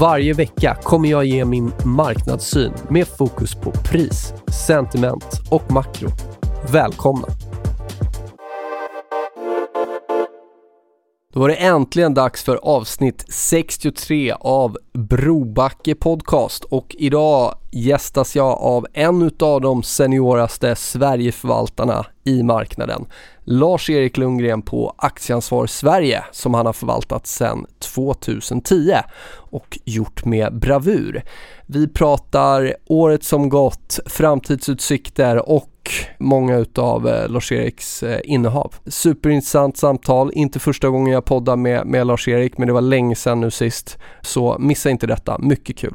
Varje vecka kommer jag ge min marknadssyn med fokus på pris, sentiment och makro. Välkomna! Då var det äntligen dags för avsnitt 63 av Brobacke Podcast och idag gästas jag av en av de senioraste Sverigeförvaltarna i marknaden. Lars-Erik Lundgren på Aktieansvar Sverige som han har förvaltat sedan 2010 och gjort med bravur. Vi pratar året som gått, framtidsutsikter och många utav eh, Lars-Eriks eh, innehav. Superintressant samtal, inte första gången jag poddar med, med Lars-Erik men det var länge sedan nu sist. Så missa inte detta, mycket kul.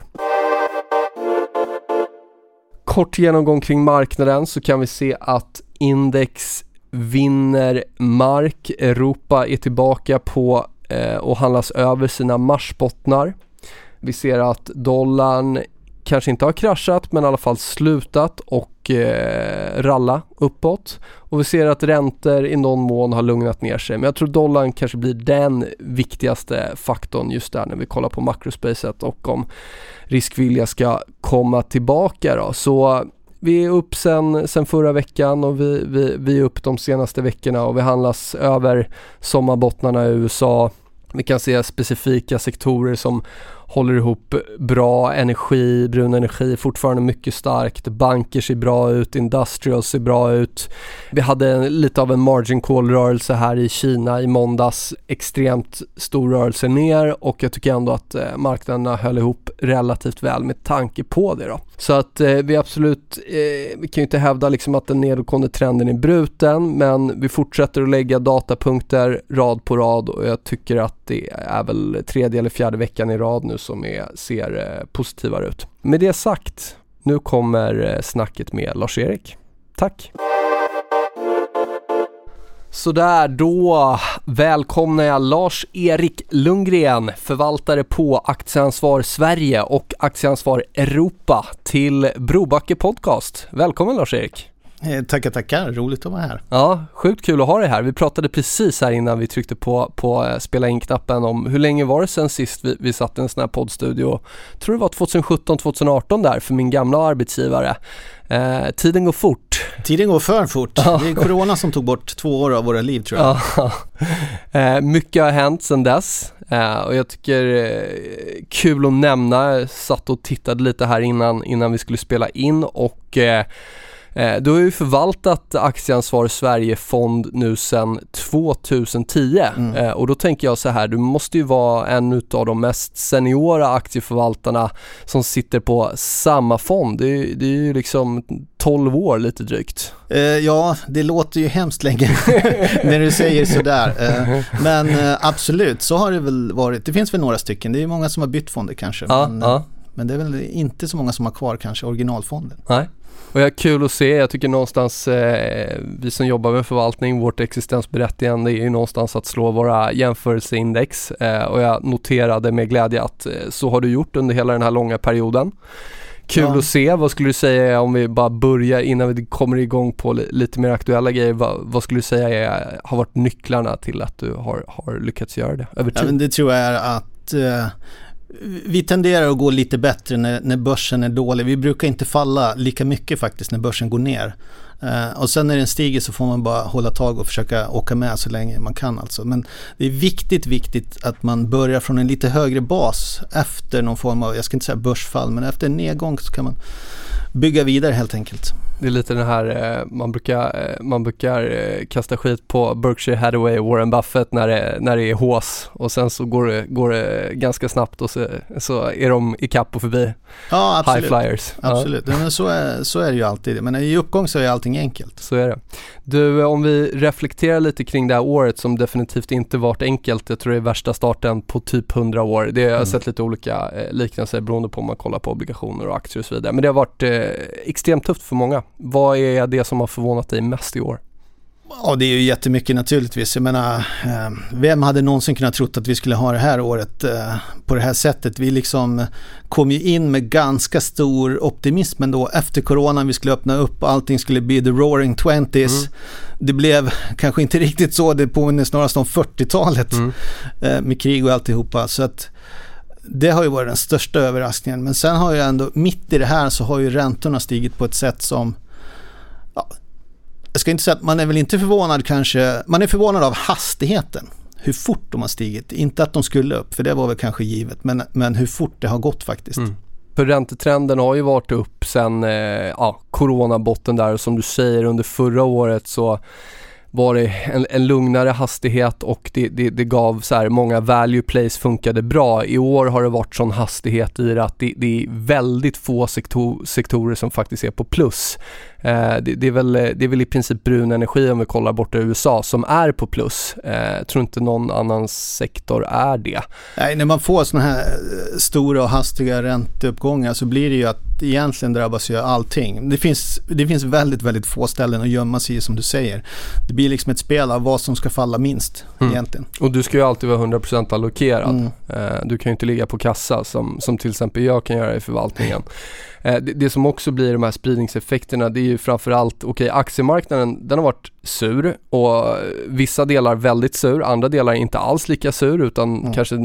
Kort genomgång kring marknaden så kan vi se att index vinner mark. Europa är tillbaka på eh, och handlas över sina marsbottnar. Vi ser att dollarn kanske inte har kraschat men i alla fall slutat och eh, ralla uppåt. Och vi ser att räntor i någon mån har lugnat ner sig. Men jag tror dollarn kanske blir den viktigaste faktorn just där när vi kollar på makrospacet och om riskvilja ska komma tillbaka då. Så vi är upp sen, sen förra veckan och vi, vi, vi är upp de senaste veckorna och vi handlas över sommarbottnarna i USA. Vi kan se specifika sektorer som håller ihop bra energi, brun energi fortfarande mycket starkt, banker ser bra ut, industrial ser bra ut. Vi hade lite av en margin call-rörelse här i Kina i måndags, extremt stor rörelse ner och jag tycker ändå att eh, marknaderna höll ihop relativt väl med tanke på det då. Så att eh, vi absolut, eh, vi kan ju inte hävda liksom att den nedåtgående trenden är bruten men vi fortsätter att lägga datapunkter rad på rad och jag tycker att det är väl tredje eller fjärde veckan i rad nu som är, ser eh, positivare ut. Med det sagt, nu kommer eh, snacket med Lars-Erik. Tack! Sådär, då välkomnar jag Lars-Erik Lundgren, förvaltare på Aktieansvar Sverige och Aktieansvar Europa till Brobacke Podcast. Välkommen Lars-Erik! Eh, tackar, tackar. Roligt att vara här. Ja, sjukt kul att ha dig här. Vi pratade precis här innan vi tryckte på, på eh, spela in-knappen om hur länge var det sedan sist vi, vi satt i en sån här poddstudio? Jag tror det var 2017-2018 där för min gamla arbetsgivare. Eh, tiden går fort. Tiden går för fort. Det är corona som tog bort två år av våra liv tror jag. eh, mycket har hänt sedan dess eh, och jag tycker eh, kul att nämna. Jag satt och tittade lite här innan, innan vi skulle spela in och du har ju förvaltat Aktieansvar Sverige-fond nu sedan 2010 mm. Eh, och då tänker jag så här, du måste ju vara en av de mest seniora aktieförvaltarna som sitter på samma fond. Det är, det är ju liksom 12 år lite drygt. Uh, ja, det låter ju hemskt länge när du säger sådär. Uh, men absolut, så har det väl varit. Det finns väl några stycken, det är många som har bytt fonder kanske. Ja, men, ja. men det är väl inte så många som har kvar kanske originalfonden. Nej. Och jag har kul att se, jag tycker någonstans eh, vi som jobbar med förvaltning, vårt existensberättigande är ju någonstans att slå våra jämförelseindex eh, och jag noterade med glädje att eh, så har du gjort under hela den här långa perioden. Kul ja. att se, vad skulle du säga om vi bara börjar innan vi kommer igång på li lite mer aktuella grejer, vad, vad, skulle du säga är, har varit nycklarna till att du har, har lyckats göra det över tid? Ja, men det tror jag är att eh, vi tenderar att gå lite bättre när, när börsen är dålig. Vi brukar inte falla lika mycket faktiskt när börsen går ner. Uh, och sen när den stiger så får man bara hålla tag och försöka åka med så länge man kan alltså. Men det är viktigt, viktigt att man börjar från en lite högre bas efter någon form av, jag ska inte säga börsfall, men efter en nedgång så kan man bygga vidare helt enkelt. Det är lite den här, eh, man brukar, eh, man brukar eh, kasta skit på Berkshire Hathaway och Warren Buffett när det, när det är hås och sen så går det, går det ganska snabbt och så, så är de ikapp och förbi ja, high flyers. Absolut, ja. men så är, så är det ju alltid. Men i uppgång så är allting enkelt. Så är det. Du, om vi reflekterar lite kring det här året som definitivt inte varit enkelt. Jag tror det är värsta starten på typ 100 år. Det har mm. sett lite olika liknelser beroende på om man kollar på obligationer och aktier och så vidare. Men det har varit eh, extremt tufft för många. Vad är det som har förvånat dig mest i år? Ja, det är ju jättemycket naturligtvis. Jag menar, eh, vem hade någonsin kunnat trott att vi skulle ha det här året eh, på det här sättet? Vi liksom kom ju in med ganska stor optimism ändå efter coronan. Vi skulle öppna upp och allting skulle bli the roaring twenties. Mm. Det blev kanske inte riktigt så. Det påminner snarast om 40-talet mm. eh, med krig och alltihopa. Så att det har ju varit den största överraskningen. Men sen har ju ändå, mitt i det här så har ju räntorna stigit på ett sätt som ja, jag ska inte säga att man är väl inte förvånad kanske, man är förvånad av hastigheten. Hur fort de har stigit. Inte att de skulle upp, för det var väl kanske givet, men, men hur fort det har gått faktiskt. Mm. För räntetrenden har ju varit upp sen eh, ja, coronabotten där och som du säger under förra året så var det en, en lugnare hastighet och det, det, det, gav så här, många value plays funkade bra. I år har det varit sån hastighet i det att det, det är väldigt få sektor, sektorer som faktiskt är på plus. Eh, det, det, är väl, det är väl i princip brun energi om vi kollar borta i USA som är på plus. Jag eh, tror inte någon annan sektor är det. Nej, när man får sådana här eh, stora och hastiga ränteuppgångar så blir det ju att egentligen drabbas ju allting. Det finns, det finns väldigt, väldigt få ställen att gömma sig i som du säger. Det blir liksom ett spel av vad som ska falla minst mm. egentligen. Och du ska ju alltid vara 100% allokerad. Mm. Du kan ju inte ligga på kassa som, som till exempel jag kan göra i förvaltningen. Det, det som också blir de här spridningseffekterna det är ju framförallt, okej okay, aktiemarknaden den har varit sur och vissa delar väldigt sur, andra delar inte alls lika sur utan mm. kanske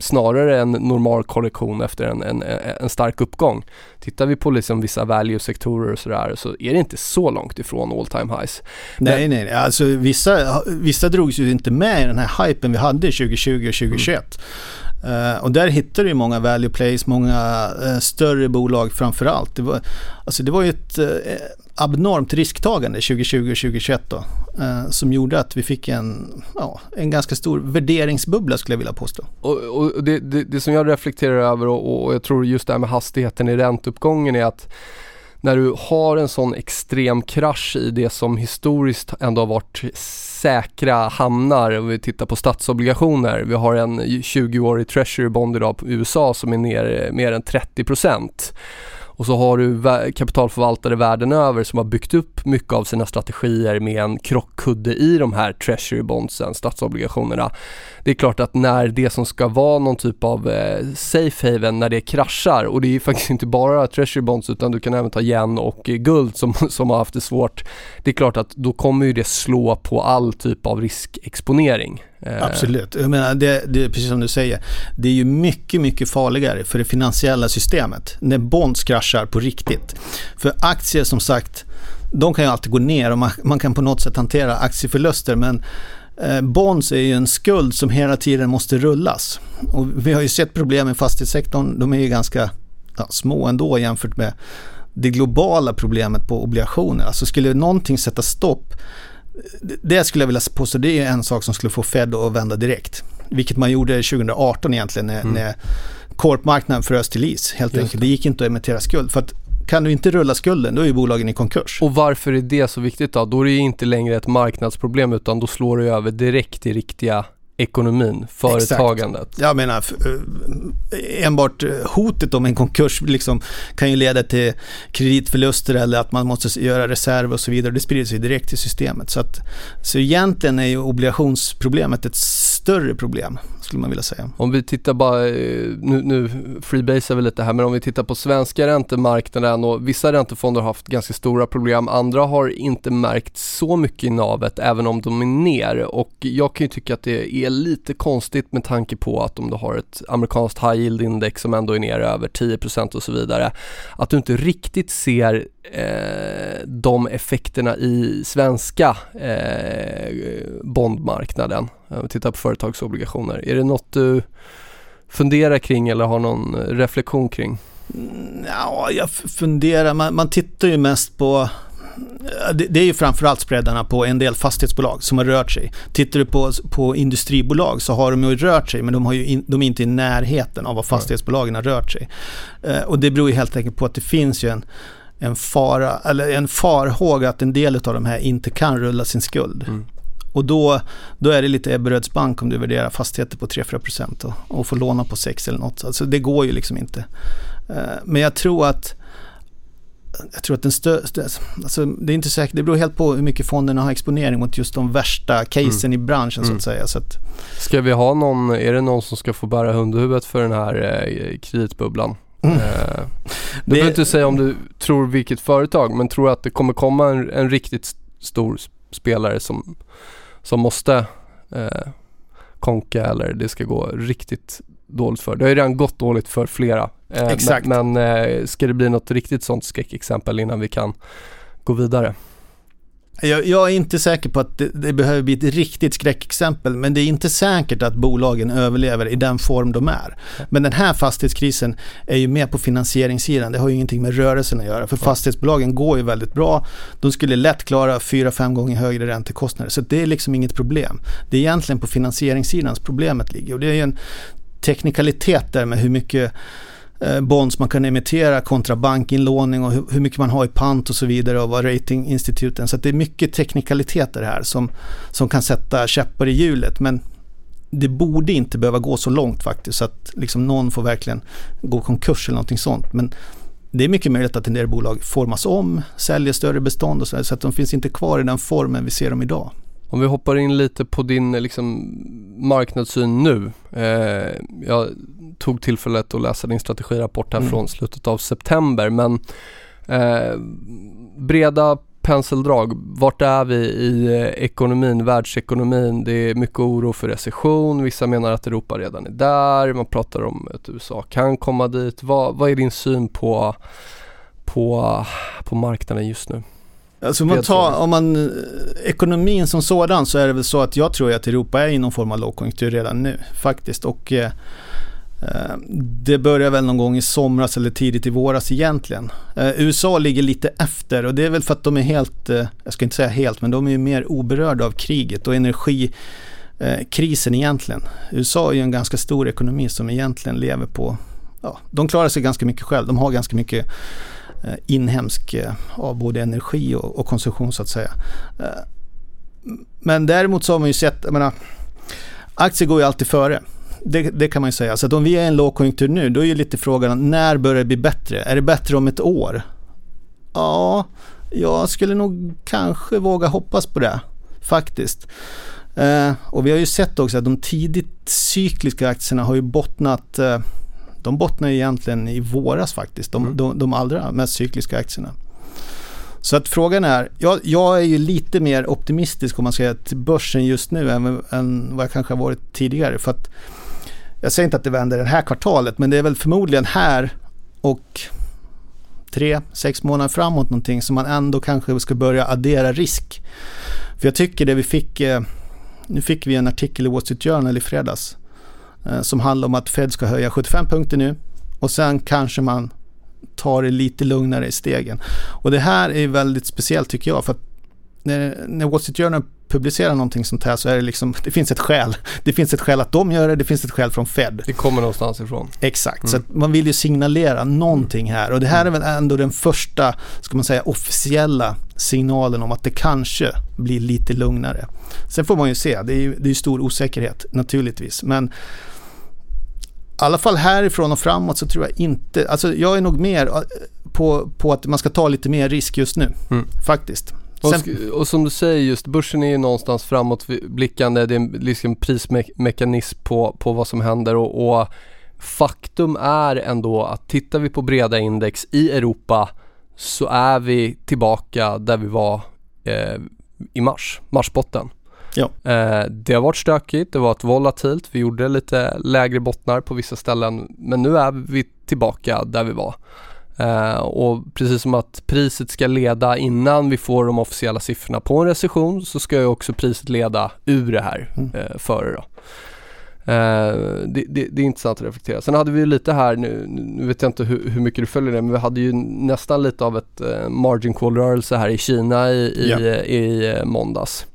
snarare en normal korrektion efter en, en, en stark uppgång. Tittar vi på liksom vissa value-sektorer och sådär så är det inte så långt ifrån all time highs. Nej, nej, nej. alltså vissa, vissa drogs ju inte med i den här hypen vi hade 2020 och 2021. Mm. Uh, och där hittar du många value plays, många uh, större bolag framför allt. Det var, alltså det var ju ett uh, abnormt risktagande 2020 och 2021 då, som gjorde att vi fick en, ja, en ganska stor värderingsbubbla skulle jag vilja påstå. Och, och det, det, det, som jag reflekterar över och, och jag tror just det här med hastigheten i ränteuppgången är att när du har en sån extrem krasch i det som historiskt ändå har varit säkra hamnar. Om vi tittar på statsobligationer. Vi har en 20-årig Treasury Bond idag på USA som är ner mer än 30 och så har du kapitalförvaltare världen över som har byggt upp mycket av sina strategier med en krockkudde i de här treasury bondsen, statsobligationerna. Det är klart att när det som ska vara någon typ av eh, safe haven, när det kraschar och det är faktiskt inte bara treasury bonds utan du kan även ta yen och eh, guld som, som har haft det svårt. Det är klart att då kommer ju det slå på all typ av riskexponering. Eh, Absolut, jag menar det, det, precis som du säger. Det är ju mycket, mycket farligare för det finansiella systemet när bonds kraschar på riktigt. För aktier som sagt, de kan ju alltid gå ner och man, man kan på något sätt hantera aktieförluster men eh, bonds är ju en skuld som hela tiden måste rullas. Och vi har ju sett problem i fastighetssektorn, de är ju ganska ja, små ändå jämfört med det globala problemet på obligationer. Alltså skulle någonting sätta stopp det skulle jag vilja påstå, det är en sak som skulle få Fed att vända direkt. Vilket man gjorde 2018 egentligen när, mm. när korpmarknaden frös till is helt Just enkelt. Det. det gick inte att emittera skuld. För att kan du inte rulla skulden, då är ju bolagen i konkurs. Och varför är det så viktigt då? Då är det inte längre ett marknadsproblem utan då slår det över direkt i riktiga ekonomin, företagandet. Exakt. Jag menar, eh, enbart eh, hotet om en konkurs liksom kan ju leda till kreditförluster eller att man måste göra reserv och så vidare. Det sprider sig direkt till systemet. Så, att, så egentligen är ju obligationsproblemet ett större problem skulle man vilja säga. Om vi tittar bara, eh, nu, nu freebasar vi lite här, men om vi tittar på svenska räntemarknaden och vissa räntefonder har haft ganska stora problem, andra har inte märkt så mycket i navet även om de är ner och jag kan ju tycka att det är lite konstigt med tanke på att om du har ett amerikanskt high yield index som ändå är ner över 10% och så vidare, att du inte riktigt ser eh, de effekterna i svenska eh, bondmarknaden. Om vi tittar på företagsobligationer. Är det något du funderar kring eller har någon reflektion kring? Mm, ja, jag funderar, man, man tittar ju mest på det, det är ju framförallt spreadarna på en del fastighetsbolag som har rört sig. Tittar du på, på industribolag så har de ju rört sig men de, har ju in, de är inte i närheten av vad fastighetsbolagen har rört sig. Eh, och det beror ju helt enkelt på att det finns ju en, en, fara, eller en farhåga att en del av de här inte kan rulla sin skuld. Mm. Och då, då är det lite Ebberöds bank om du värderar fastigheter på 3-4% och, och får låna på 6 eller något. Alltså det går ju liksom inte. Eh, men jag tror att jag tror att den stö, alltså det är inte säkert, det beror helt på hur mycket fonderna har exponering mot just de värsta casen mm. i branschen mm. så att mm. säga. Så att, ska vi ha någon, är det någon som ska få bära hundhuvudet för den här eh, kreditbubblan? Mm. Eh, du behöver inte säga om du tror vilket företag men tror att det kommer komma en, en riktigt stor spelare som, som måste eh, konka eller det ska gå riktigt dåligt för. Det har ju redan gått dåligt för flera. Eh, Exakt. Men, men eh, ska det bli något riktigt sånt skräckexempel innan vi kan gå vidare? Jag, jag, är inte säker på att det, det, behöver bli ett riktigt skräckexempel, men det är inte säkert att bolagen överlever i den form de är. Men den här fastighetskrisen är ju mer på finansieringssidan, det har ju ingenting med rörelsen att göra, för fastighetsbolagen går ju väldigt bra. De skulle lätt klara 4-5 gånger högre räntekostnader, så det är liksom inget problem. Det är egentligen på finansieringssidan problemet ligger och det är ju en teknikalitet där med hur mycket Eh, bonds man kan emittera kontra bankinlåning och hur mycket man har i pant och så vidare och vad ratinginstituten. Så det är mycket teknikaliteter här som, som kan sätta käppar i hjulet. Men det borde inte behöva gå så långt faktiskt så att liksom någon får verkligen gå konkurs eller någonting sånt. Men det är mycket möjligt att en del bolag formas om, säljer större bestånd och så, så att de finns inte kvar i den formen vi ser dem idag. Om vi hoppar in lite på din liksom, marknadssyn nu. Eh, jag tog tillfället att läsa din strategirapport här mm. från slutet av september men eh, breda penseldrag, vart är vi i eh, ekonomin, världsekonomin? Det är mycket oro för recession, vissa menar att Europa redan är där, man pratar om att USA kan komma dit. Vad, vad är din syn på, på, på marknaden just nu? Alltså om man tar, om man, eh, ekonomin som sådan så är det väl så att jag tror att Europa är i någon form av lågkonjunktur redan nu faktiskt. Och eh, eh det börjar väl någon gång i somras eller tidigt i våras egentligen. Eh, USA ligger lite efter och det är väl för att de är helt, eh, jag ska inte säga helt, men de är ju mer oberörda av kriget och energikrisen eh, egentligen. USA är ju en ganska stor ekonomi som egentligen lever på, ja, de klarar sig ganska mycket själv. De har ganska mycket Eh, inhemsk eh, av både energi och, och, konsumtion så att säga. Eh, men däremot så har man ju sett, jag menar, aktier går ju alltid före. Det, det, kan man ju säga. Så att om vi är i en lågkonjunktur nu, då är ju lite frågan när börjar det bli bättre? Är det bättre om ett år? Ja, jag skulle nog kanske våga hoppas på det faktiskt. Eh, och vi har ju sett också att de tidigt cykliska aktierna har ju bottnat eh, de bottnar egentligen i våras faktiskt, de, mm. de, de allra mest cykliska aktierna. Så att frågan är, jag, jag, är ju lite mer optimistisk om man säga till börsen just nu än, än vad jag kanske har varit tidigare. För att jag säger inte att det vänder det här kvartalet, men det är väl förmodligen här och tre, sex månader framåt någonting som man ändå kanske ska börja addera risk. För jag tycker det vi fick, eh, nu fick vi en artikel i Wall Street Journal i fredags som handlar om att Fed ska höja 75 punkter nu och sen kanske man tar det lite lugnare i stegen. Och det här är väldigt speciellt tycker jag för att när, när Wall Street Journal publicerar någonting sånt här så är det liksom, det finns ett skäl. Det finns ett skäl att de gör det, det finns ett skäl från Fed. Det kommer någonstans ifrån. Exakt, mm. så man vill ju signalera någonting här och det här är väl ändå den första, ska man säga, officiella signalen om att det kanske blir lite lugnare. Sen får man ju se, det är ju det är stor osäkerhet naturligtvis, men i alla fall härifrån och framåt så tror jag inte, alltså jag är nog mer eh, på, på att man ska ta lite mer risk just nu, mm. faktiskt. Och, och, som du säger just, börsen är ju någonstans framåtblickande. Det är en liksom prismekanism på, på vad som händer och, och faktum är ändå att tittar vi på breda index i Europa så är vi tillbaka där vi var eh, i mars, marsbotten. Ja. Eh, det har varit stökigt, det har varit volatilt, vi gjorde lite lägre bottnar på vissa ställen men nu är vi tillbaka där vi var. Uh, och precis som att priset ska leda innan vi får de officiella siffrorna på en recession så ska ju också priset leda ur det här mm. uh, före då. Uh, det, det, det, är intressant att reflektera. Sen hade vi ju lite här, nu, nu vet jag inte hur, hur, mycket du följer det, men vi hade ju nästan lite av ett margin call-rörelse här i Kina i, i, ja. i, i måndags.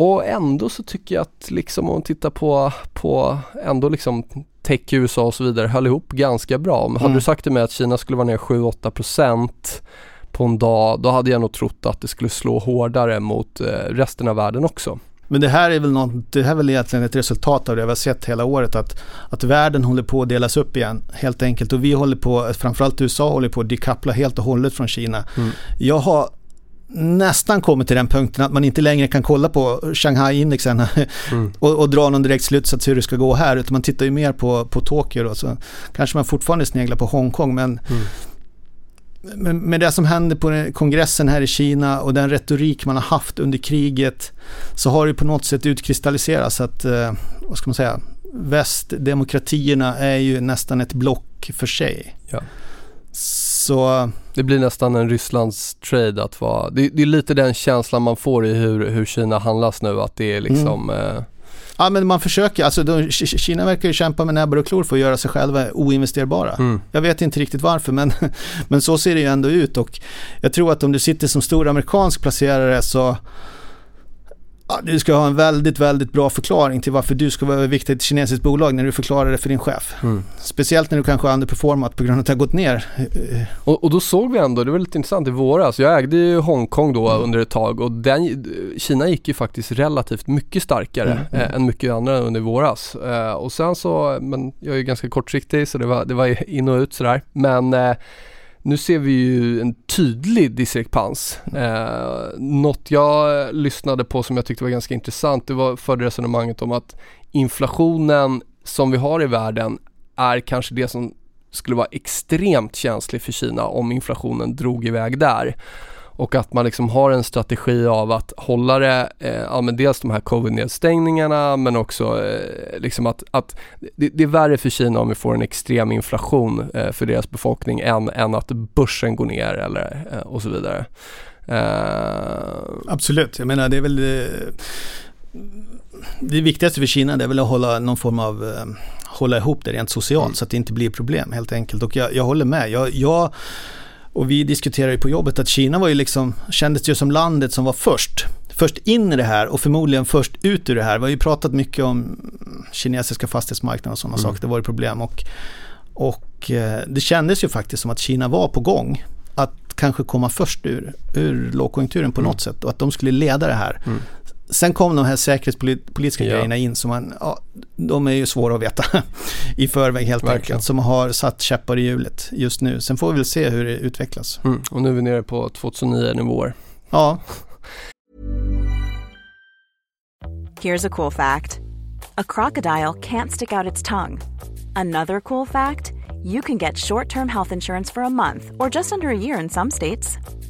Och ändå så tycker jag att liksom om man tittar på, på ändå liksom tech i USA och så vidare höll ihop ganska bra. Men mm. hade du sagt till mig att Kina skulle vara ner 7-8% på en dag, då hade jag nog trott att det skulle slå hårdare mot eh, resten av världen också. Men det här är väl något, det här är väl egentligen ett resultat av det vi har sett hela året att, att världen håller på att delas upp igen helt enkelt och vi håller på, framförallt USA håller på att dekoppla helt och hållet från Kina. Mm. Jag har nästan kommit till den punkten att man inte längre kan kolla på Shanghai-indexen mm. och, och, dra någon direkt slutsats hur det ska gå här utan man tittar ju mer på, på Tokyo då så kanske man fortfarande sneglar på Hongkong men mm. Men med det som händer på kongressen här i Kina och den retorik man har haft under kriget så har det på något sätt utkristalliserats att, eh, vad ska man säga, västdemokratierna är ju nästan ett block för sig. Ja. Så... Det blir nästan en Rysslands trade att vara, det, det, är lite den känslan man får i hur, hur Kina handlas nu att det är liksom mm. eh... Ja men man försöker, alltså de, Kina verkar ju kämpa med näbbar och klor för att göra sig själva oinvesterbara. Mm. Jag vet inte riktigt varför men, men så ser det ju ändå ut och jag tror att om du sitter som stor amerikansk placerare så du ska ha en väldigt, väldigt bra förklaring till varför du ska vara viktig i ett kinesiskt bolag när du förklarar det för din chef. Mm. Speciellt när du kanske har underperformat på grund av att det har gått ner. Och, och, då såg vi ändå, det var lite intressant i våras, jag ägde ju Hongkong då mm. under ett tag och den, Kina gick ju faktiskt relativt mycket starkare mm. mm. än mycket andra under våras. Eh, och sen så, men jag är ju ganska kortsiktig så det var, det var in och ut sådär. Men eh, nu ser vi ju en tydlig diskrepans. Eh, något jag lyssnade på som jag tyckte var ganska intressant, det var förde resonemanget om att inflationen som vi har i världen är kanske det som skulle vara extremt känsligt för Kina om inflationen drog iväg där och att man liksom har en strategi av att hålla det, eh, ja men dels de här covid-nedstängningarna men också eh, liksom att, att det, det, är värre för Kina om vi får en extrem inflation eh, för deras befolkning än, än att börsen går ner eller eh, och så vidare. Eh, Absolut, jag menar det är väl det, det viktigaste för Kina det är väl att hålla någon form av eh, hålla ihop det rent socialt mm. så att det inte blir problem helt enkelt och jag, jag håller med. Jag, jag och vi diskuterade på jobbet att Kina var ju liksom, kändes ju som landet som var först. Först in i det här och förmodligen först ut ur det här. Vi har ju pratat mycket om kinesiska fastighetsmarknaden och sådana mm. saker. Det var ju problem och, och eh, det kändes ju faktiskt som att Kina var på gång. Att kanske komma först ur, ur lågkonjunkturen på mm. något sätt och att de skulle leda det här. Mm. Sen kom de här säkerhetspolitiska ja. grejerna in som man, ja, de är ju svåra att veta i förväg helt enkelt. Som har satt käppar i hjulet just nu. Sen får vi väl se hur det utvecklas. Mm. Och nu är vi nere på 2009 nivåer. Ja. Here's a cool fact. A crocodile can't stick out its tongue. Another cool fact. You can get short-term health insurance for a month or just under a year in some states.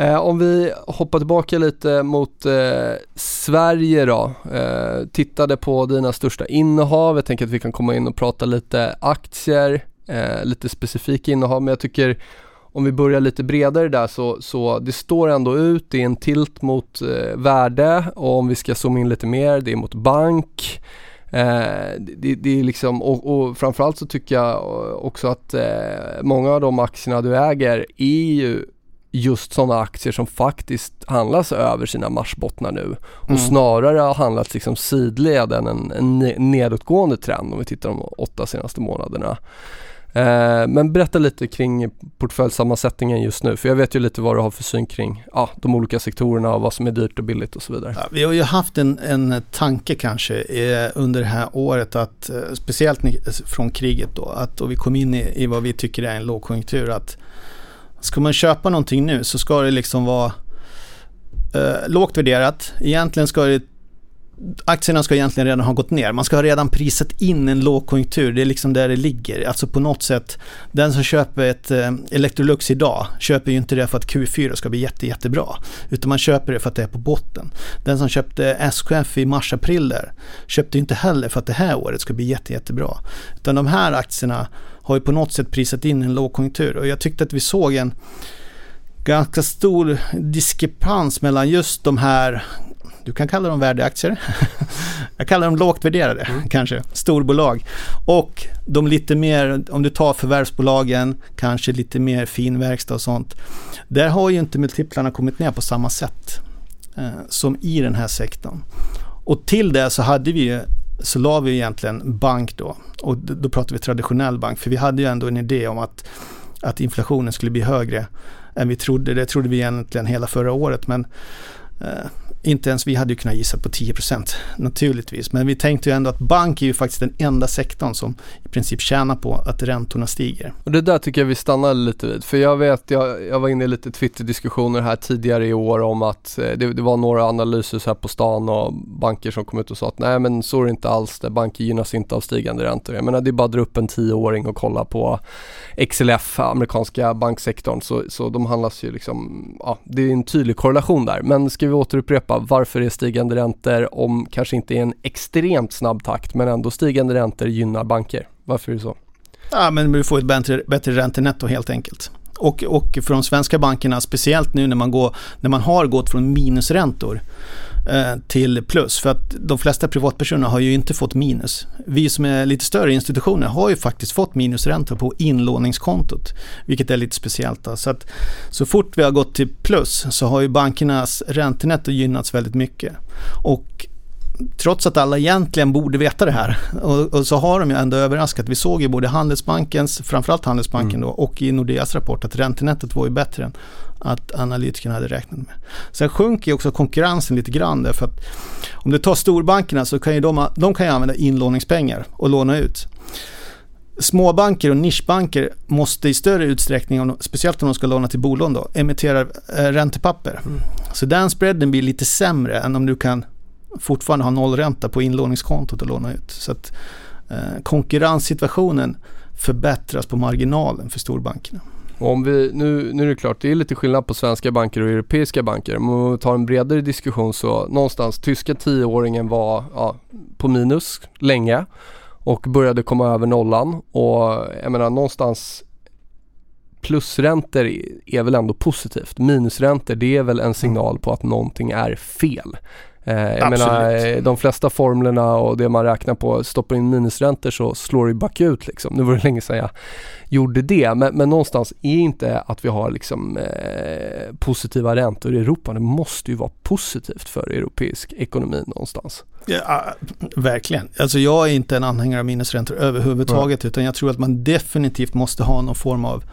Eh, om vi hoppar tillbaka lite mot eh, Sverige då. Eh, tittade på dina största innehav. Jag tänker att vi kan komma in och prata lite aktier, eh, lite specifika innehav. Men jag tycker om vi börjar lite bredare där så, så det står ändå ut, det är en tilt mot eh, värde och om vi ska zooma in lite mer, det är mot bank. Eh, det, det, är liksom, och, och framförallt så tycker jag eh, också att eh, många av de aktierna du äger är ju just sådana aktier som faktiskt handlas över sina marsbottnar nu och mm. snarare har handlats liksom sidled än en, en nedåtgående trend om vi tittar de åtta senaste månaderna. Eh, men berätta lite kring portföljsammansättningen just nu, för jag vet ju lite vad du har för syn kring ja, de olika sektorerna och vad som är dyrt och billigt och så vidare. Ja, vi har ju haft en, en tanke kanske eh, under det här året att, eh, speciellt från kriget då, att och vi kom in i, i vad vi tycker är en lågkonjunktur, att ska man köpa någonting nu så ska det liksom vara eh, lågt värderat. Egentligen ska det aktierna ska egentligen redan ha gått ner. Man ska ha redan prisat in en lågkonjunktur. Det är liksom där det ligger. Alltså på något sätt, den som köper ett eh, Electrolux idag köper ju inte det för att Q4 ska bli jätte, jättebra. Utan man köper det för att det är på botten. Den som köpte SKF i mars-april där köpte inte heller för att det här året ska bli jätte, jättebra. Utan de här aktierna har ju på något sätt prisat in en lågkonjunktur. Och jag tyckte att vi såg en ganska stor diskrepans mellan just de här du kan kalla dem värdeaktier. Jag kallar dem lågt värderade mm. kanske, storbolag. Och de lite mer, om du tar förvärvsbolagen, kanske lite mer finverkstad och sånt. Där har ju inte multiplarna kommit ner på samma sätt eh, som i den här sektorn. Och till det så hade vi så la vi egentligen bank då. Och då pratar vi traditionell bank, för vi hade ju ändå en idé om att, att inflationen skulle bli högre än vi trodde. Det trodde vi egentligen hela förra året, men eh, inte ens vi hade ju kunnat gissa på 10% naturligtvis. Men vi tänkte ju ändå att bank är ju faktiskt den enda sektorn som i princip tjänar på att räntorna stiger. Och det där tycker jag vi stannar lite vid. För jag vet, jag, jag var inne i lite Twitter-diskussioner här tidigare i år om att eh, det, det, var några analyser så här på stan och banker som kom ut och sa att nej men så är det inte alls det. Banker gynnas inte av stigande räntor. Jag menar det är bara att dra upp en tioåring och kolla på XLF, amerikanska banksektorn, så, så de handlas ju liksom, ja det är en tydlig korrelation där. Men ska vi återupprepa upprepa varför är stigande räntor om kanske inte i en extremt snabb takt men ändå stigande räntor gynnar banker? Varför är det så? Ja men vi får ett bättre, bättre räntenetto helt enkelt. Och, och för de svenska bankerna, speciellt nu när man, går, när man har gått från minusräntor till plus. För att de flesta privatpersoner har ju inte fått minus. Vi som är lite större institutioner har ju faktiskt fått minusräntor på inlåningskontot. Vilket är lite speciellt. Då. Så att så fort vi har gått till plus så har ju bankernas räntenetto gynnats väldigt mycket. Och trots att alla egentligen borde veta det här och, och, så har de ju ändå överraskat. Vi såg ju både Handelsbankens, framförallt Handelsbanken mm. då, och i Nordeas rapport att räntenettot var ju bättre än att analytikerna hade räknat med. Sen sjunker ju också konkurrensen lite grann därför att om du tar storbankerna så kan ju de, de kan ju använda inlåningspengar och låna ut. Småbanker och nischbanker måste i större utsträckning, speciellt om de ska låna till bolån då, emittera äh, räntepapper. Mm. Så den spreaden blir lite sämre än om du kan fortfarande ha nollränta på inlåningskontot och låna ut. Så att eh, konkurrenssituationen förbättras på marginalen för storbankerna. Om vi, nu, nu är det klart, det är lite skillnad på svenska banker och europeiska banker. Om vi tar en bredare diskussion så någonstans tyska tioåringen var ja, på minus länge och började komma över nollan och jag menar någonstans plusräntor är väl ändå positivt. Minusräntor det är väl en signal på att någonting är fel. Eh, jag Absolut. menar, eh, de flesta formlerna och det man räknar på, stoppar in minusräntor så slår det bakut liksom. Nu var det länge sedan jag gjorde det, men, men någonstans är inte att vi har liksom eh, positiva räntor i Europa. Det måste ju vara positivt för europeisk ekonomi någonstans. Ja, verkligen. Alltså jag är inte en anhängare av minusräntor överhuvudtaget, mm. utan jag tror att man definitivt måste ha någon form av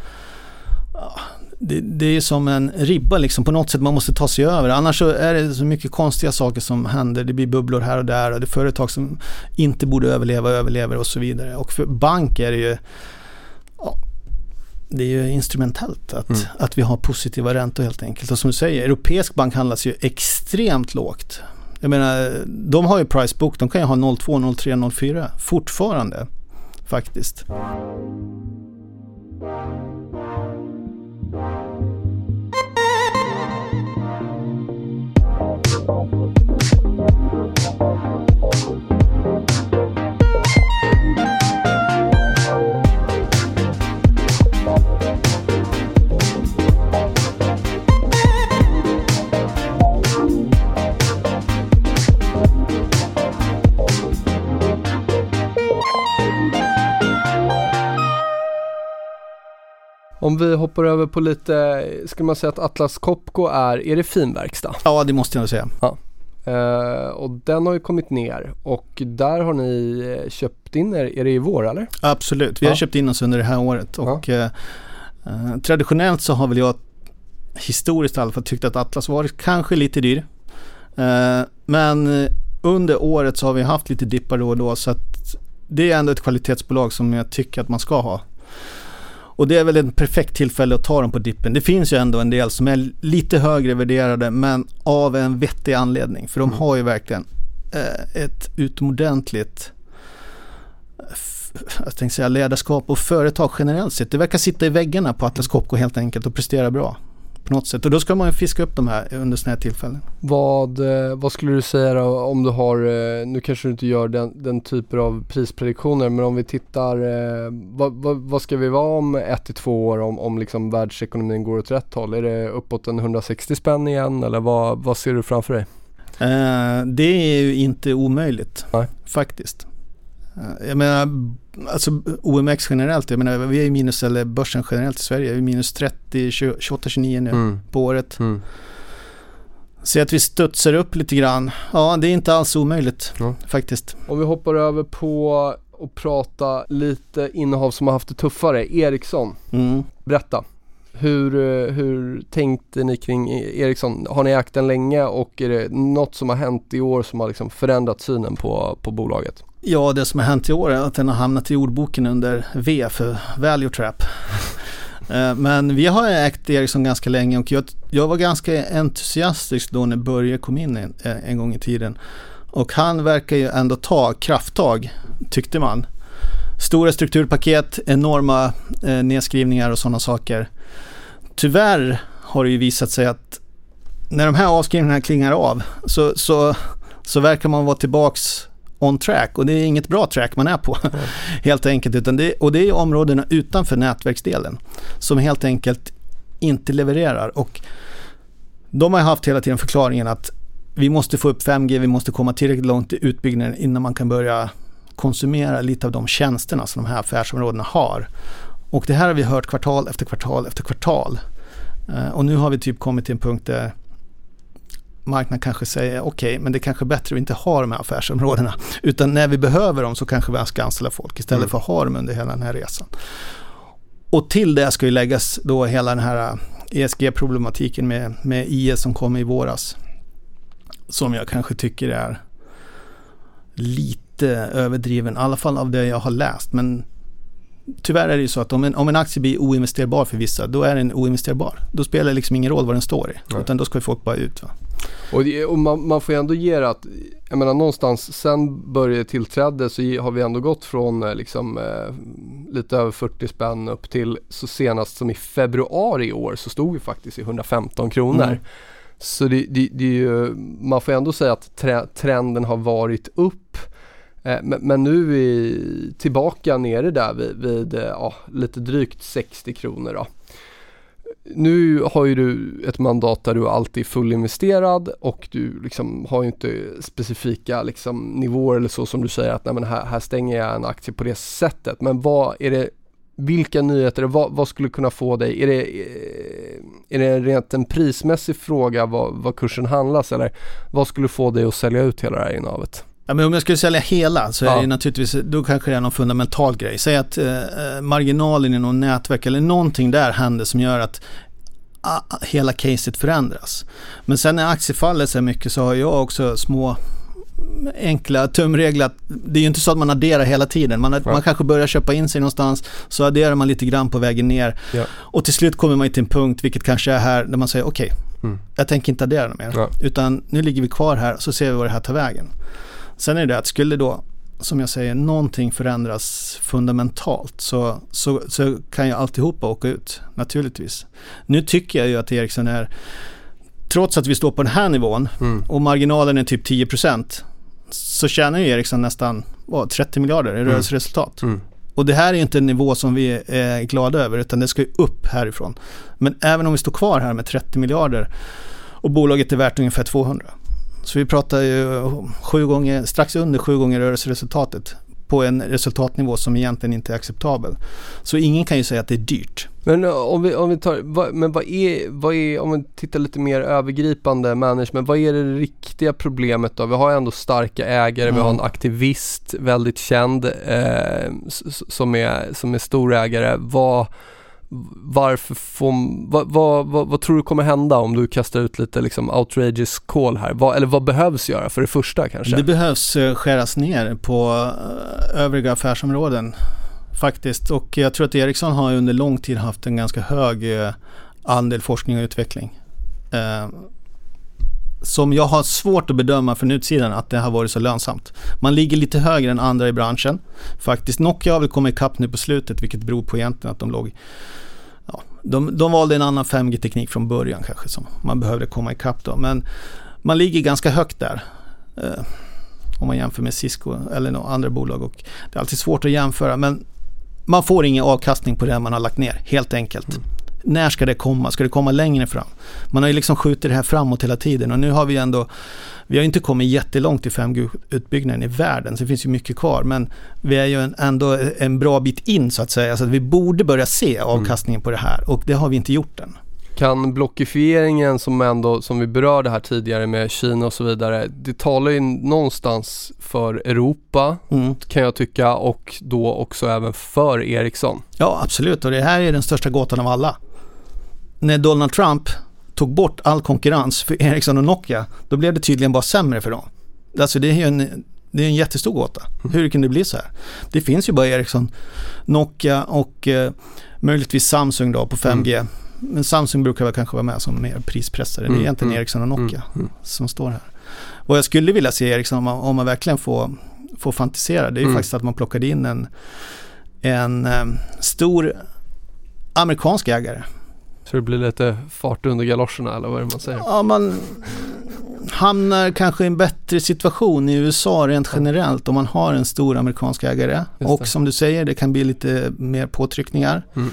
det, det, är som en ribba liksom på något sätt man måste ta sig över. Annars så är det så mycket konstiga saker som händer. Det blir bubblor här och där och det är företag som inte borde överleva överlever och så vidare. Och för bank är det ju ja, det är ju instrumentellt att, mm. att vi har positiva räntor helt enkelt. Och som du säger, europeisk bank handlas ju extremt lågt. Jag menar, de har ju price book, de kan ju ha 02, 03, 04 fortfarande faktiskt. Om vi hoppar över på lite, skulle man säga att Atlas Copco är, är det finverkstad? Ja, det måste jag nog säga. Ja. Uh, och den har ju kommit ner och där har ni eh, köpt in er, är det i vår eller? Absolut, vi ja. har köpt in oss under det här året och ja. uh, traditionellt så har väl jag historiskt i alla fall tyckt att Atlas varit kanske lite dyr. Uh, men under året så har vi haft lite dippar då och då så att det är ändå ett kvalitetsbolag som jag tycker att man ska ha. Och det är väl ett perfekt tillfälle att ta dem på dippen. Det finns ju ändå en del som är lite högre värderade men av en vettig anledning. För de mm. har ju verkligen eh, ett utomordentligt jag tänkte säga ledarskap och företag generellt sett. Det verkar sitta i väggarna på Atlas Copco helt enkelt och prestera bra på något sätt. Och då ska man fiska upp de här under sådana här tillfällen. Vad, eh, vad skulle du säga då om du har, eh, nu kanske du inte gör den, den typen av prisprediktioner, men om vi tittar, eh, vad, vad, vad ska vi vara om ett till två år om, om liksom världsekonomin går åt rätt håll? Är det uppåt en 160 spänn igen eller vad, vad ser du framför dig? Eh, det är ju inte omöjligt Nej. faktiskt. Jag menar, alltså OMX generellt, jag menar vi är minus, eller börsen generellt i Sverige, är minus 30, 28, 29 nu mm. på året. Mm. Så att vi studsar upp lite grann, ja det är inte alls omöjligt ja. faktiskt. Om vi hoppar över på och prata lite innehav som har haft det tuffare, Ericsson. Mm. Berätta. Hur, hur tänkte ni kring Ericsson? Har ni ägt den länge och är det något som har hänt i år som har liksom förändrat synen på, på bolaget? Ja, det som har hänt i år är att den har hamnat i ordboken under V för Value Trap. Eh, men vi har ägt Ericsson ganska länge och jag, jag var ganska entusiastisk då när Börje kom in en, en gång i tiden. Och han verkar ju ändå ta krafttag, tyckte man. Stora strukturpaket, enorma eh, nedskrivningar och sådana saker. Tyvärr har det ju visat sig att när de här avskrivningarna klingar av så, så, så verkar man vara tillbaks on track och det är inget bra track man är på mm. helt enkelt. Utan det, och det är områdena utanför nätverksdelen som helt enkelt inte levererar. Och de har haft hela tiden förklaringen att vi måste få upp 5G, vi måste komma tillräckligt långt i utbyggnaden innan man kan börja konsumera lite av de tjänsterna som de här affärsområdena har. Och det här har vi hört kvartal efter kvartal efter kvartal. Uh, och nu har vi typ kommit till en punkt där marknaden kanske säger okej, okay, men det är kanske är bättre att inte ha de här affärsområdena. Utan när vi behöver dem så kanske vi ska anställa folk istället mm. för att ha dem under hela den här resan. Och till det ska ju läggas då hela den här ESG-problematiken med, med IS som kom i våras. Som jag kanske tycker är lite överdriven, i alla fall av det jag har läst. Men tyvärr är det ju så att om en, om en aktie blir oinvesterbar för vissa, då är den oinvesterbar. Då spelar det liksom ingen roll vad den står i, Nej. utan då ska folk bara ut. Va? Och, och man, man, får ju ändå ge det att, jag menar någonstans sen Börje tillträdde så har vi ändå gått från eh, liksom eh, lite över 40 spänn upp till så senast som i februari i år så stod vi faktiskt i 115 kronor. Mm. Så det, det, det ju, man får ändå säga att trenden har varit upp. Eh, men, nu är vi tillbaka nere där vid, vid eh, ja, lite drygt 60 kronor då nu har ju du ett mandat där du alltid är fullinvesterad och du liksom har ju inte specifika liksom nivåer eller så som du säger att nej men här, här stänger jag en aktie på det sättet. Men vad är det, vilka nyheter, vad, vad skulle kunna få dig, är det, eh, är det rent en prismässig fråga vad, vad kursen handlas eller vad skulle få dig att sälja ut hela det här innehavet? Ja, men om jag skulle sälja hela så är ja. det naturligtvis, då kanske det är någon fundamental grej. Säg att eh, eh marginalen i något nätverk eller någonting där händer som gör att ah, hela caset förändras. Men sen när aktiefaller så mycket så har jag också små enkla tumregler. Det är ju inte så att man adderar hela tiden. Man, man kanske börjar köpa in sig någonstans, så adderar man lite grann på vägen ner. Ja. Och till slut kommer man till en punkt, vilket kanske är här, där man säger okej, okay, mm. jag tänker inte addera mer. Ja. Utan nu ligger vi kvar här, så ser vi vad det här tar vägen. Sen är det att skulle då, som jag säger, någonting förändras fundamentalt så, så, så kan ju alltihopa åka ut, naturligtvis. Nu tycker jag ju att Ericsson är, trots att vi står på den här nivån mm. och marginalen är typ 10% så tjänar ju Ericsson nästan vad, 30 miljarder i mm. rörelseresultat. Mm. Och det här är inte en nivå som vi är glada över utan det ska ju upp härifrån. Men även om vi står kvar här med 30 miljarder och bolaget är värt ungefär 200 så vi pratar ju sju gånger, strax under sju gånger rörelseresultatet på en resultatnivå som egentligen inte är acceptabel. Så ingen kan ju säga att det är dyrt. Men eh, om vi, om vi tar, vad, men vad är, vad är, om vi tittar lite mer övergripande management, vad är det riktiga problemet då? Vi har ändå starka ägare, vi har en aktivist, väldigt känd, eh, som, är, som är stor ägare. Vad, varför får, vad, vad, vad, vad, tror du kommer hända om du kastar ut lite liksom outrageous call här? Vad, eller vad behövs göra för det första kanske? Det behövs eh, skäras ner på eh, övriga affärsområden faktiskt. Och jag tror att Ericsson har under lång tid haft en ganska hög eh, andel forskning och utveckling. Som jag har svårt att bedöma från utsidan att det har varit så lönsamt. Man ligger lite högre än andra i branschen. Faktiskt, Nokia har väl kommit ikapp nu på slutet vilket beror på egentligen att de låg ja, de, de valde en annan 5G-teknik från början kanske som man behövde komma ikapp då. Men man ligger ganska högt där. Eh, om man jämför med Cisco eller några andra bolag. Och det är alltid svårt att jämföra men man får ingen avkastning på det man har lagt ner helt enkelt. Mm. När ska det komma? Ska det komma längre fram? Man har ju liksom skjutit det här framåt hela tiden och nu har vi ändå vi har inte kommit jättelångt i 5G-utbyggnaden i världen, så det finns ju mycket kvar. Men vi är ju ändå en bra bit in så att säga, så att vi borde börja se mm. avkastningen på det här och det har vi inte gjort än. Kan blockifieringen som ändå, som vi berörde här tidigare med Kina och så vidare, det talar ju någonstans för Europa mm. kan jag tycka och då också även för Ericsson. Ja absolut och det här är den största gåtan av alla. När Donald Trump tog bort all konkurrens för Ericsson och Nokia, då blev det tydligen bara sämre för dem. Alltså det är ju en, det är en jättestor gåta. Mm. Hur kan det bli så här? Det finns ju bara Ericsson, Nokia och eh, möjligtvis Samsung då på 5G. Mm. Men Samsung brukar väl kanske vara med som mer prispressare. Mm. Det är mm. egentligen mm. Ericsson och Nokia mm. som står här. Vad jag skulle vilja se Ericsson om man, om man verkligen får, får fantisera, det är ju faktiskt att man plockade in en, en eh, stor amerikansk ägare så det blir lite fart under galoscherna eller vad är det man säger? Ja, man hamnar kanske i en bättre situation i USA rent generellt om man har en stor amerikansk ägare. Och som du säger, det kan bli lite mer påtryckningar. Mm.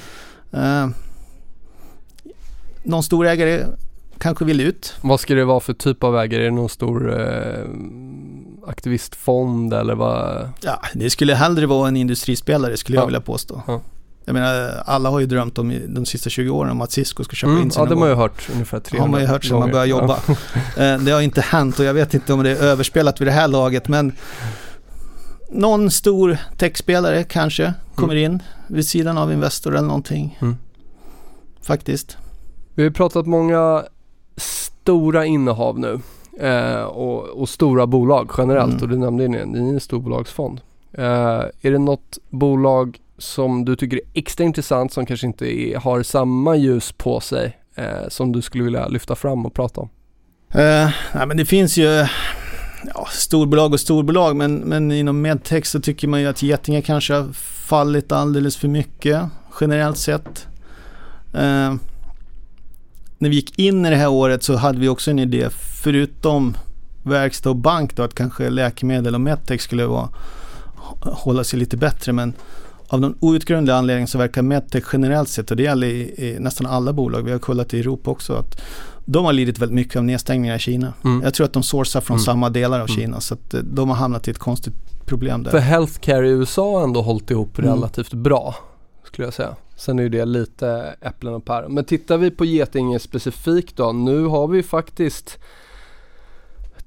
Uh, någon stor ägare kanske vill ut. Vad ska det vara för typ av ägare? Är det någon stor eh, aktivistfond eller vad? Ja, det skulle hellre vara en industrispelare skulle ja. jag vilja påstå. Ja. Jag menar, alla har ju drömt om de sista 20 åren om att Cisco ska köpa mm, in sina Ja, det har man ju hört ungefär tre har man ju hört sedan man började jobba. Ja. Eh, det har inte hänt och jag vet inte om det är överspelat vid det här laget, men någon stor techspelare kanske kommer mm. in vid sidan av Investor eller någonting. Mm. Faktiskt. Vi har pratat många stora innehav nu eh, och, och, stora bolag generellt mm. och du nämnde ju det, ni är en storbolagsfond. Eh, är det något bolag som du tycker är extra intressant som kanske inte är, har samma ljus på sig eh, som du skulle vilja lyfta fram och prata om? Eh, nej, men det finns ju ja, storbolag och storbolag men, men inom medtech så tycker man ju att Getinge kanske har fallit alldeles för mycket generellt sett. Eh, när vi gick in i det här året så hade vi också en idé förutom verkstad och bank då att kanske läkemedel och medtech skulle vara, hålla sig lite bättre men av någon outgrundlig anledning så verkar medtech generellt sett, och det gäller i, i, nästan alla bolag, vi har kollat i Europa också, att de har lidit väldigt mycket av nedstängningar i Kina. Mm. Jag tror att de sourcar från mm. samma delar av mm. Kina, så att eh, de har hamnat i ett konstigt problem där. För healthcare i USA har ändå hållit ihop mm. relativt bra, skulle jag säga. Sen är ju det lite äpplen och päron. Men tittar vi på Getinge specifikt då, nu har vi faktiskt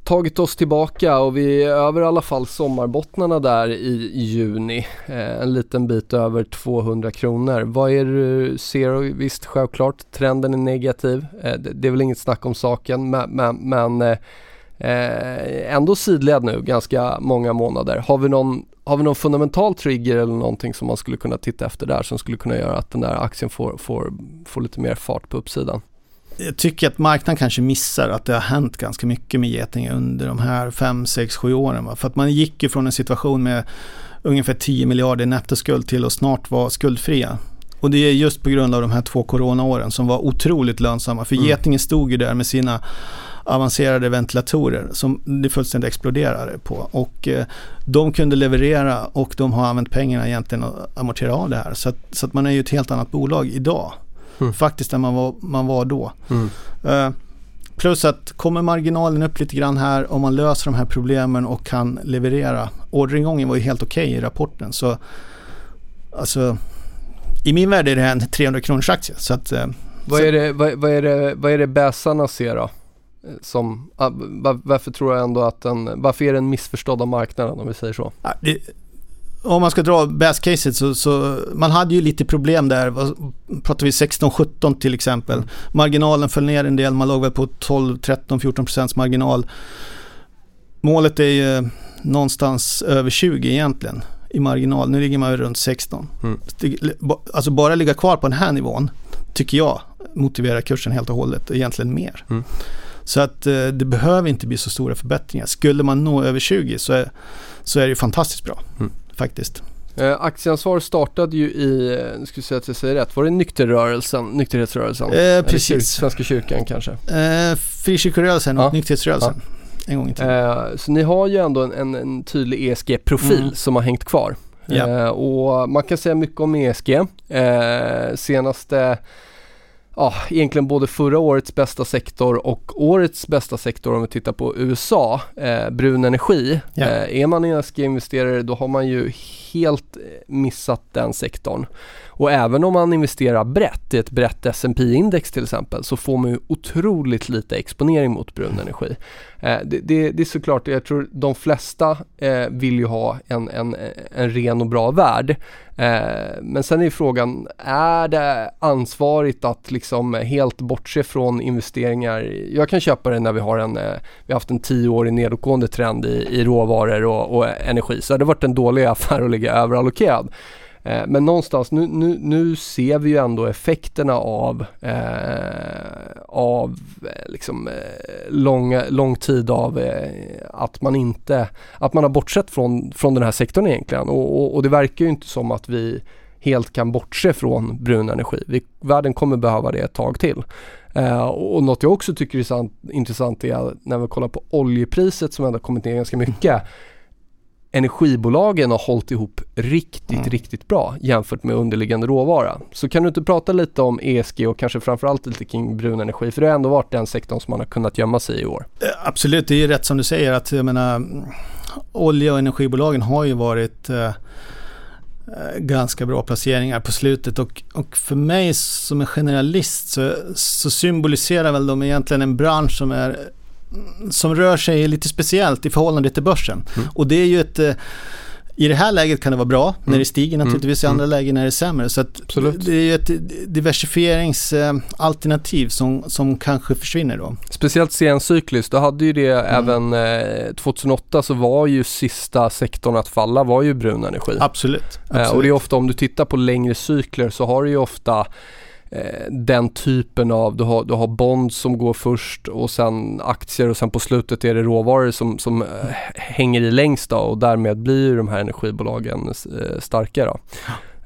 tagit oss tillbaka och vi är över i alla fall sommarbottnarna där i, juni. Eh, en liten bit över 200 kronor. Vad är det du ser? Visst, självklart, trenden är negativ. Eh, det, det, är väl inget snack om saken, men, men, men eh, eh, ändå sidled nu ganska många månader. Har vi, någon, har vi någon fundamental trigger eller någonting som man skulle kunna titta efter där som skulle kunna göra att den där aktien får, får, får lite mer fart på uppsidan? Jag tycker att marknaden kanske missar att det har hänt ganska mycket med Getinge under de här 5, 6, 7 åren. Va? För att man gick ju från en situation med ungefär 10 miljarder nettoskuld till att snart vara skuldfria. Och det är just på grund av de här två coronaåren som var otroligt lönsamma. För mm. Getinge stod ju där med sina avancerade ventilatorer som det fullständigt exploderade på. Och eh, de kunde leverera och de har använt pengarna egentligen att amortera av det här. Så att, så att man är ju ett helt annat bolag idag. Mm. Faktiskt än man var, man var då. Mm. Uh, plus att kommer marginalen upp lite grann här om man löser de här problemen och kan leverera. Orderingången var ju helt okej okay i rapporten. Så alltså, I min värld är det en 300 kronors aktie. Så att, eh, Vad är det, vad, vad är det, vad är det bäsarna ser då? Eh, Som, ah, va- varför tror jag ändå att den, varför är den missförstådd av marknaden om vi säger så? Ja, det, om man ska dra bäst-caset så, så man hade ju lite problem där. Pratar vi 16-17 till exempel. Marginalen föll ner en del, man låg väl på 12, 13, 14 procents marginal. Målet är ju någonstans över 20 egentligen i marginal. Nu ligger man ju runt 16. Mm. Alltså bara ligga kvar på den här nivån tycker jag motiverar kursen helt och hållet, egentligen mer. Mm. Så att eh, det behöver inte bli så stora förbättringar. Skulle man nå över 20 så är, så är det ju fantastiskt bra Mm. Faktiskt. Eh, aktieansvar startade ju i, nu ska vi säga att jag säger rätt, var det nykterrörelsen, nykterhetsrörelsen? Eh, Eller precis. Kyrk, Svenska kyrkan kanske? Eh, Frikyrkorörelsen och Ja. nykterhetsrörelsen. En gång i tiden. Eh, så ni har ju ändå en, en, en tydlig ESG-profil Mm. som har hängt kvar. Ja. Eh, och man kan säga mycket om ESG. Eh, senaste, ja egentligen både förra årets bästa sektor och årets bästa sektor om vi tittar på USA, eh, brun energi. Ja. Eh, är man ESG-investerare då har man ju helt eh, missat den sektorn. Och även om man investerar brett i ett brett S&P index till exempel så får man ju otroligt lite exponering mot brun energi. Eh, det, det, det är såklart, jag tror de flesta eh, vill ju ha en, en, en ren och bra värld. Eh, men sen är ju frågan, är det ansvarigt att liksom helt bortse från investeringar? Jag kan köpa det när vi har en, eh, vi har haft en tioårig nedåtgående trend i, i råvaror och, och energi. Så det har varit en dålig affär att ligga överallokerad. Eh, men någonstans, nu, nu, nu ser vi ju ändå effekterna av, eh, av eh, liksom, eh, lång, lång tid av eh, att man inte, att man har bortsett från, från den här sektorn egentligen. Och, och, och det verkar ju inte som att vi helt kan bortse från brun energi. Vi, världen kommer behöva det ett tag till. Eh, och något jag också tycker är sant, intressant är när vi kollar på oljepriset som ändå kommit ner ganska mycket energibolagen har hållit ihop riktigt, Mm. riktigt bra jämfört med underliggande råvara. Så kan du inte prata lite om ESG och kanske framförallt lite kring brun energi? För det har ändå varit den sektorn som man har kunnat gömma sig i år. Eh, Absolut, det är ju rätt som du säger att jag menar, olja och energibolagen har ju varit eh, eh, ganska bra placeringar på slutet och, och för mig som en generalist så, så symboliserar väl de egentligen en bransch som är som rör sig lite speciellt i förhållande till börsen. Mm. Och det är ju ett eh, i det här läget kan det vara bra när det stiger naturligtvis, i Mm. andra lägen är det sämre. Så Absolut. det är ett diversifieringsalternativ som, som kanske försvinner då. Speciellt sencykliskt, då hade ju det Mm. även eh, 2008 så var ju sista sektorn att falla var ju brun energi. Absolut. Eh, och absolut. det är ofta om du tittar på längre cykler så har du ju ofta eh, Eh, den typen av, du har, du har bonds som går först och sen aktier och sen på slutet är det råvaror som, som eh, hänger i längst då och därmed blir de här energibolagen eh,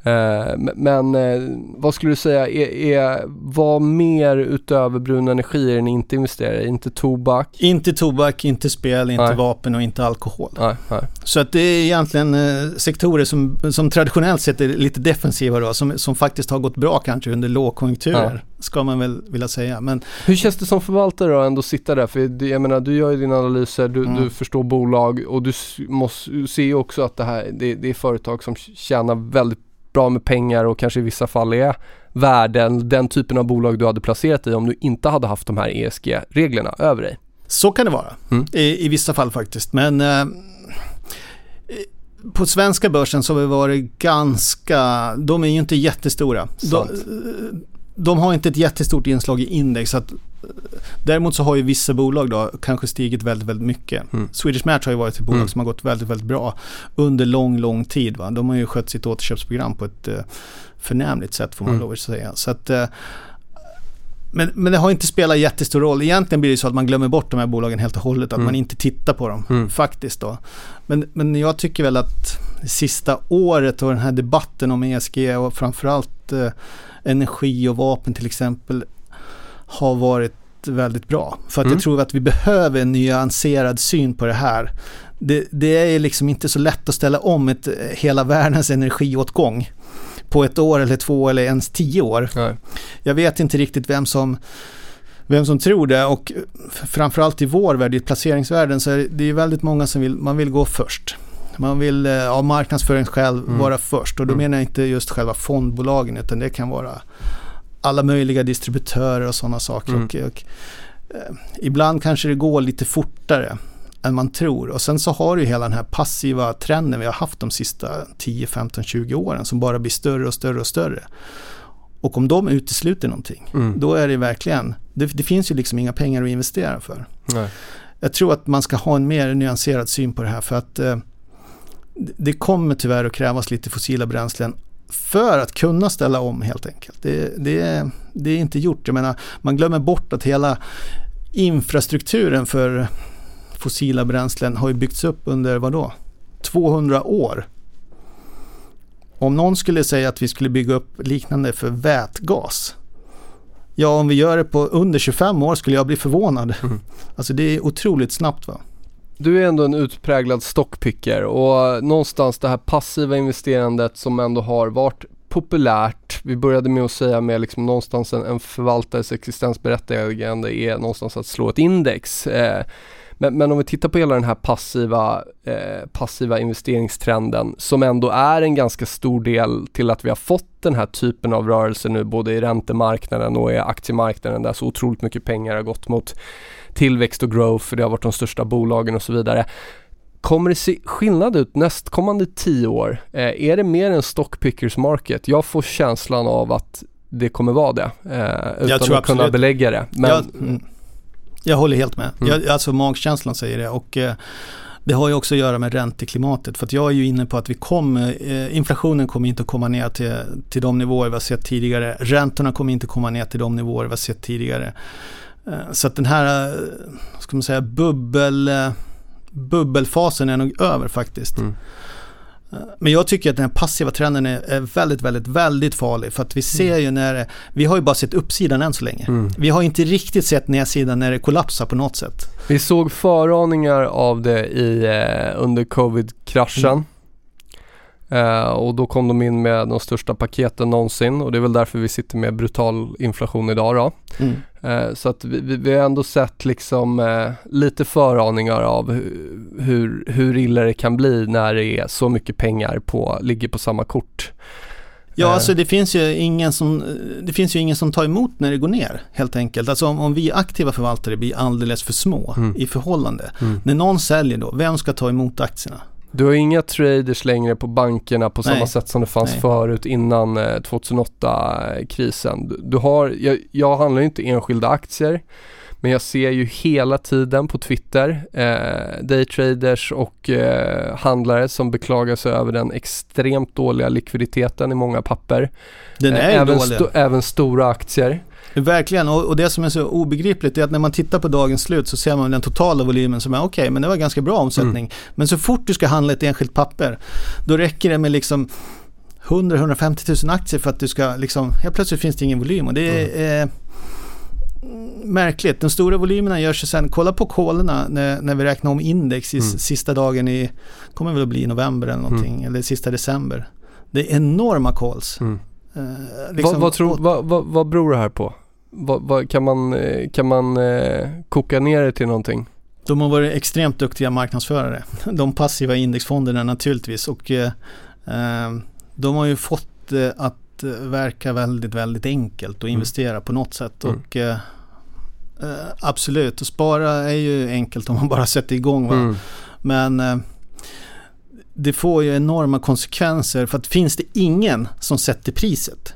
Eh, men eh, vad skulle du säga, är, är, vad mer utöver brun energi är ni inte investerar i? Inte tobak? Inte tobak, inte spel, inte Nej. vapen och inte alkohol. Nej, nej. Så att det är egentligen eh, sektorer som, som traditionellt sett är lite defensiva då, som, som faktiskt har gått bra kanske under lågkonjunkturer, ska man väl vilja säga. Men Hur känns det som förvaltare då ändå att sitta där? För jag menar du gör ju dina analyser, du, Mm. du förstår bolag och du måste, ser ju också att det här det, det är företag som tjänar väldigt bra med pengar och kanske i vissa fall är värden, den typen av bolag du hade placerat i om du inte hade haft de här ESG-reglerna över dig. så kan det vara, Mm. I, i vissa fall faktiskt. Men eh, på svenska börsen så har vi varit ganska, de är ju inte jättestora. De, Sant. de har inte ett jättestort inslag i index. Så att, däremot så har ju vissa bolag då kanske stigit väldigt, väldigt mycket. Mm. Swedish Match har ju varit ett bolag Mm. som har gått väldigt, väldigt bra under lång, lång tid. Va? De har ju skött sitt återköpsprogram på ett eh, förnämligt sätt får man Mm. lov att säga. Så att, eh, men, men det har inte spelat jättestor roll. Egentligen blir det så att man glömmer bort de här bolagen helt och hållet. Att Mm. man inte tittar på dem Mm. faktiskt då. Men, men jag tycker väl att det sista året och den här debatten om ESG och framförallt eh, energi och vapen till exempel har varit väldigt bra. För att Mm. jag tror att vi behöver en nyanserad syn på det här. Det, det är liksom inte så lätt att ställa om ett, eh, hela världens energiåtgång på ett år eller två eller ens tio år. Nej. Jag vet inte riktigt vem som, vem som tror det och framförallt i vår värld, i placeringsvärlden, så är det, är väldigt många som vill, man vill gå först. Man vill eh, av marknadsföringsskäl Mm. vara först och då Mm. menar jag inte just själva fondbolagen utan det kan vara alla möjliga distributörer och sådana saker. Mm. Och, och, eh, ibland kanske det går lite fortare än man tror. Och sen så har du hela den här passiva trenden vi har haft de sista 10, 15, 20 åren som bara blir större och större och större. Och om de utesluter någonting, Mm. då är det verkligen, det, det finns ju liksom inga pengar att investera för. Nej. Jag tror att man ska ha en mer nyanserad syn på det här för att eh, det- det kommer tyvärr att krävas lite fossila bränslen för att kunna ställa om helt enkelt. Det, det, det är inte gjort. Jag menar, man glömmer bort att hela infrastrukturen för fossila bränslen har ju byggts upp under vad då? 200 år. Om någon skulle säga att vi skulle bygga upp liknande för vätgas. Ja, om vi gör det på under 25 år skulle jag bli förvånad. Mm. Alltså det är otroligt snabbt va? Du är ändå en utpräglad stockpicker och någonstans det här passiva investerandet som ändå har varit populärt. Vi började med att säga med liksom någonstans en, en förvaltares existensberättigande är någonstans att slå ett index. Eh, men, men om vi tittar på hela den här passiva, eh, passiva investeringstrenden som ändå är en ganska stor del till att vi har fått den här typen av rörelse nu både i räntemarknaden och i aktiemarknaden där så otroligt mycket pengar har gått mot tillväxt och growth för det har varit de största bolagen och så vidare. Kommer det se skillnad ut nästkommande tio år? Eh, är det mer en stockpickers market? Jag får känslan av att det kommer vara det. Eh, utan att kunna absolut. belägga det. Men, jag, mm, jag håller helt med. Mm. Jag, alltså magkänslan säger det och eh, det har ju också att göra med ränteklimatet. För att jag är ju inne på att vi kommer, eh, inflationen kommer inte att komma ner till, till de nivåer vi har sett tidigare. Räntorna kommer inte komma ner till de nivåer vi har sett tidigare. Eh, så att den här, eh, ska man säga, bubbel, eh, bubbelfasen är nog över faktiskt. Mm. Men jag tycker att den här passiva trenden är, väldigt, väldigt, väldigt farlig. För att vi ser ju när vi har ju bara sett uppsidan än så länge. Mm. Vi har inte riktigt sett nedsidan när det kollapsar på något sätt. Vi såg föraningar av det i, under covid-kraschen. Mm. Eh, och då kom de in med de största paketen någonsin och det är väl därför vi sitter med brutal inflation idag då. Mm. Eh, så att vi, vi, har ändå sett liksom eh, lite föraningar av hu- hur, hur illa det kan bli när det är så mycket pengar på, ligger på samma kort. Ja, Eh. alltså det finns, ju ingen som, det finns ju ingen som tar emot när det går ner helt enkelt. Alltså om, om vi aktiva förvaltare blir alldeles för små Mm. i förhållande. Mm. När någon säljer då, vem ska ta emot aktierna? Du har inga traders längre på bankerna på samma Nej. sätt som det fanns Nej. förut innan eh, 2008-krisen. Du, du har, jag, jag handlar ju inte enskilda aktier men jag ser ju hela tiden på Twitter eh, daytraders och eh, handlare som beklagar sig över den extremt dåliga likviditeten i många papper. Den Eh, är ju även, dålig. sto- även stora aktier. Verkligen, och, och det som är så obegripligt är att när man tittar på dagens slut så ser man den totala volymen som är okej, men det var ganska bra omsättning. Mm. Men så fort du ska handla ett enskilt papper, då räcker det med liksom 100-150 000 aktier för att du ska liksom, helt plötsligt finns det ingen volym och det är Mm. eh, märkligt. De stora volymerna görs ju sen, kolla på kolerna när, när vi räknar om index i Mm. sista dagen i, kommer väl att bli i november eller någonting, eller sista december. Det är enorma calls. Mm. Eh, liksom- vad, vad, tror, vad, vad, vad beror det här på? Vad, vad, kan man, eh, kan man eh, koka ner det till någonting? De har varit extremt duktiga marknadsförare. De passiva indexfonderna naturligtvis och eh, eh, de har ju fått det att eh, verka väldigt, väldigt enkelt att Mm. investera på något sätt. Mm. Och eh, eh, absolut, att spara är ju enkelt om man bara sätter igång. Va? Mm. Men eh, det får ju enorma konsekvenser för att finns det ingen som sätter priset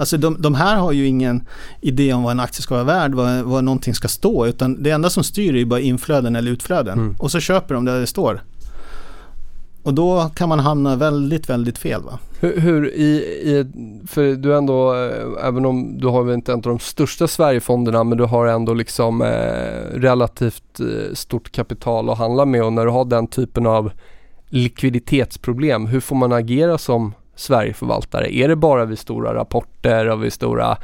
Alltså de, de här har ju ingen idé om vad en aktie ska vara värd, vad, vad någonting ska stå, utan det enda som styr är ju bara inflöden eller utflöden. Mm. Och så köper de där det står. Och då kan man hamna väldigt, väldigt fel va? Hur, hur i, i, för du ändå, eh, även om du har inte en av de största Sverigefonderna, men du har ändå liksom eh, relativt eh, stort kapital att handla med och när du har den typen av likviditetsproblem, hur får man agera som Sverigeförvaltare? Är det bara vid stora rapporter och vid stora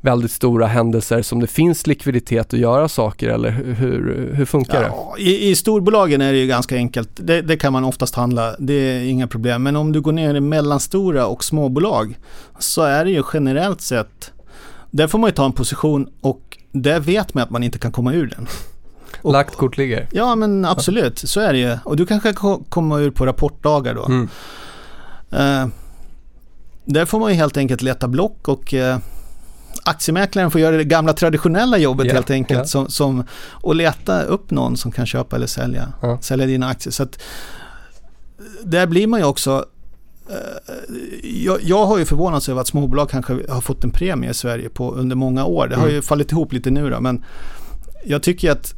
väldigt stora händelser som det finns likviditet att göra saker eller hur, hur, funkar det? Ja, i, I storbolagen är det ju ganska enkelt. Det, det kan man oftast handla, det är inga problem. Men om du går ner i mellanstora och småbolag så är det ju generellt sett, där får man ju ta en position och där vet man att man inte kan komma ur den. Och- Lagt kort ligger. Ja men absolut, så är det ju. Och du kanske ko- kommer ur på rapportdagar då. Mm. Eh, där får man ju helt enkelt leta block och eh, aktiemäklaren får göra det gamla traditionella jobbet Ja, helt enkelt. ja. Som, som, och leta upp någon som kan köpa eller sälja, Ja. sälja dina aktier. Så att, där blir man ju också eh, jag, jag har ju förvånats över att småbolag kanske har fått en premie i Sverige på, under många år. Det har Mm. ju fallit ihop lite nu då, men jag tycker att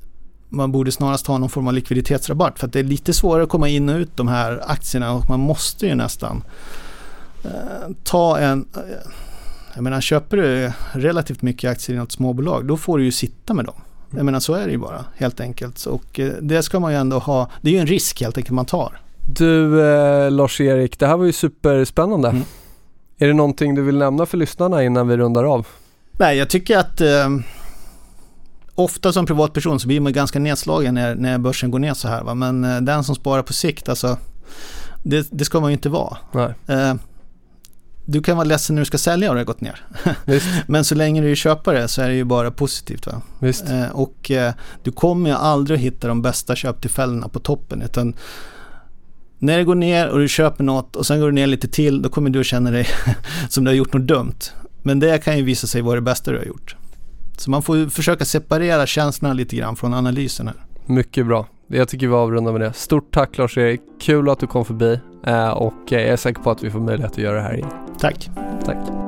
man borde snarast ha någon form av likviditetsrabatt för att det är lite svårare att komma in och ut de här aktierna och man måste ju nästan eh, ta en... Eh, jag menar köper du relativt mycket aktier i något småbolag då får du ju sitta med dem. Jag menar så är det ju bara helt enkelt. Och eh, det ska man ju ändå ha, det är ju en risk helt enkelt man tar. Du eh, Lars-Erik, det här var ju superspännande. Mm. Är det någonting du vill nämna för lyssnarna innan vi rundar av? Nej, jag tycker att eh, ofta som privatperson så blir man ganska nedslagen när, när börsen går ner så här. Va? Men eh, den som sparar på sikt, alltså det, det ska man ju inte vara. Eh, du kan vara ledsen när du ska sälja och det har gått ner. Men så länge du är köpare så är det ju bara positivt. Va? Eh, och eh, du kommer ju aldrig att hitta de bästa köptillfällena på toppen. Utan när det går ner och du köper något och sen går det ner lite till, då kommer du att känna dig som du har gjort något dumt. Men det kan ju visa sig vara det bästa du har gjort. Så man får ju försöka separera känslorna lite grann från analysen här. Mycket bra. Jag tycker vi avrundar med det. Stort tack Lars-Erik. Kul att du kom förbi eh, och jag är säker på att vi får möjlighet att göra det här igen. Tack! Tack.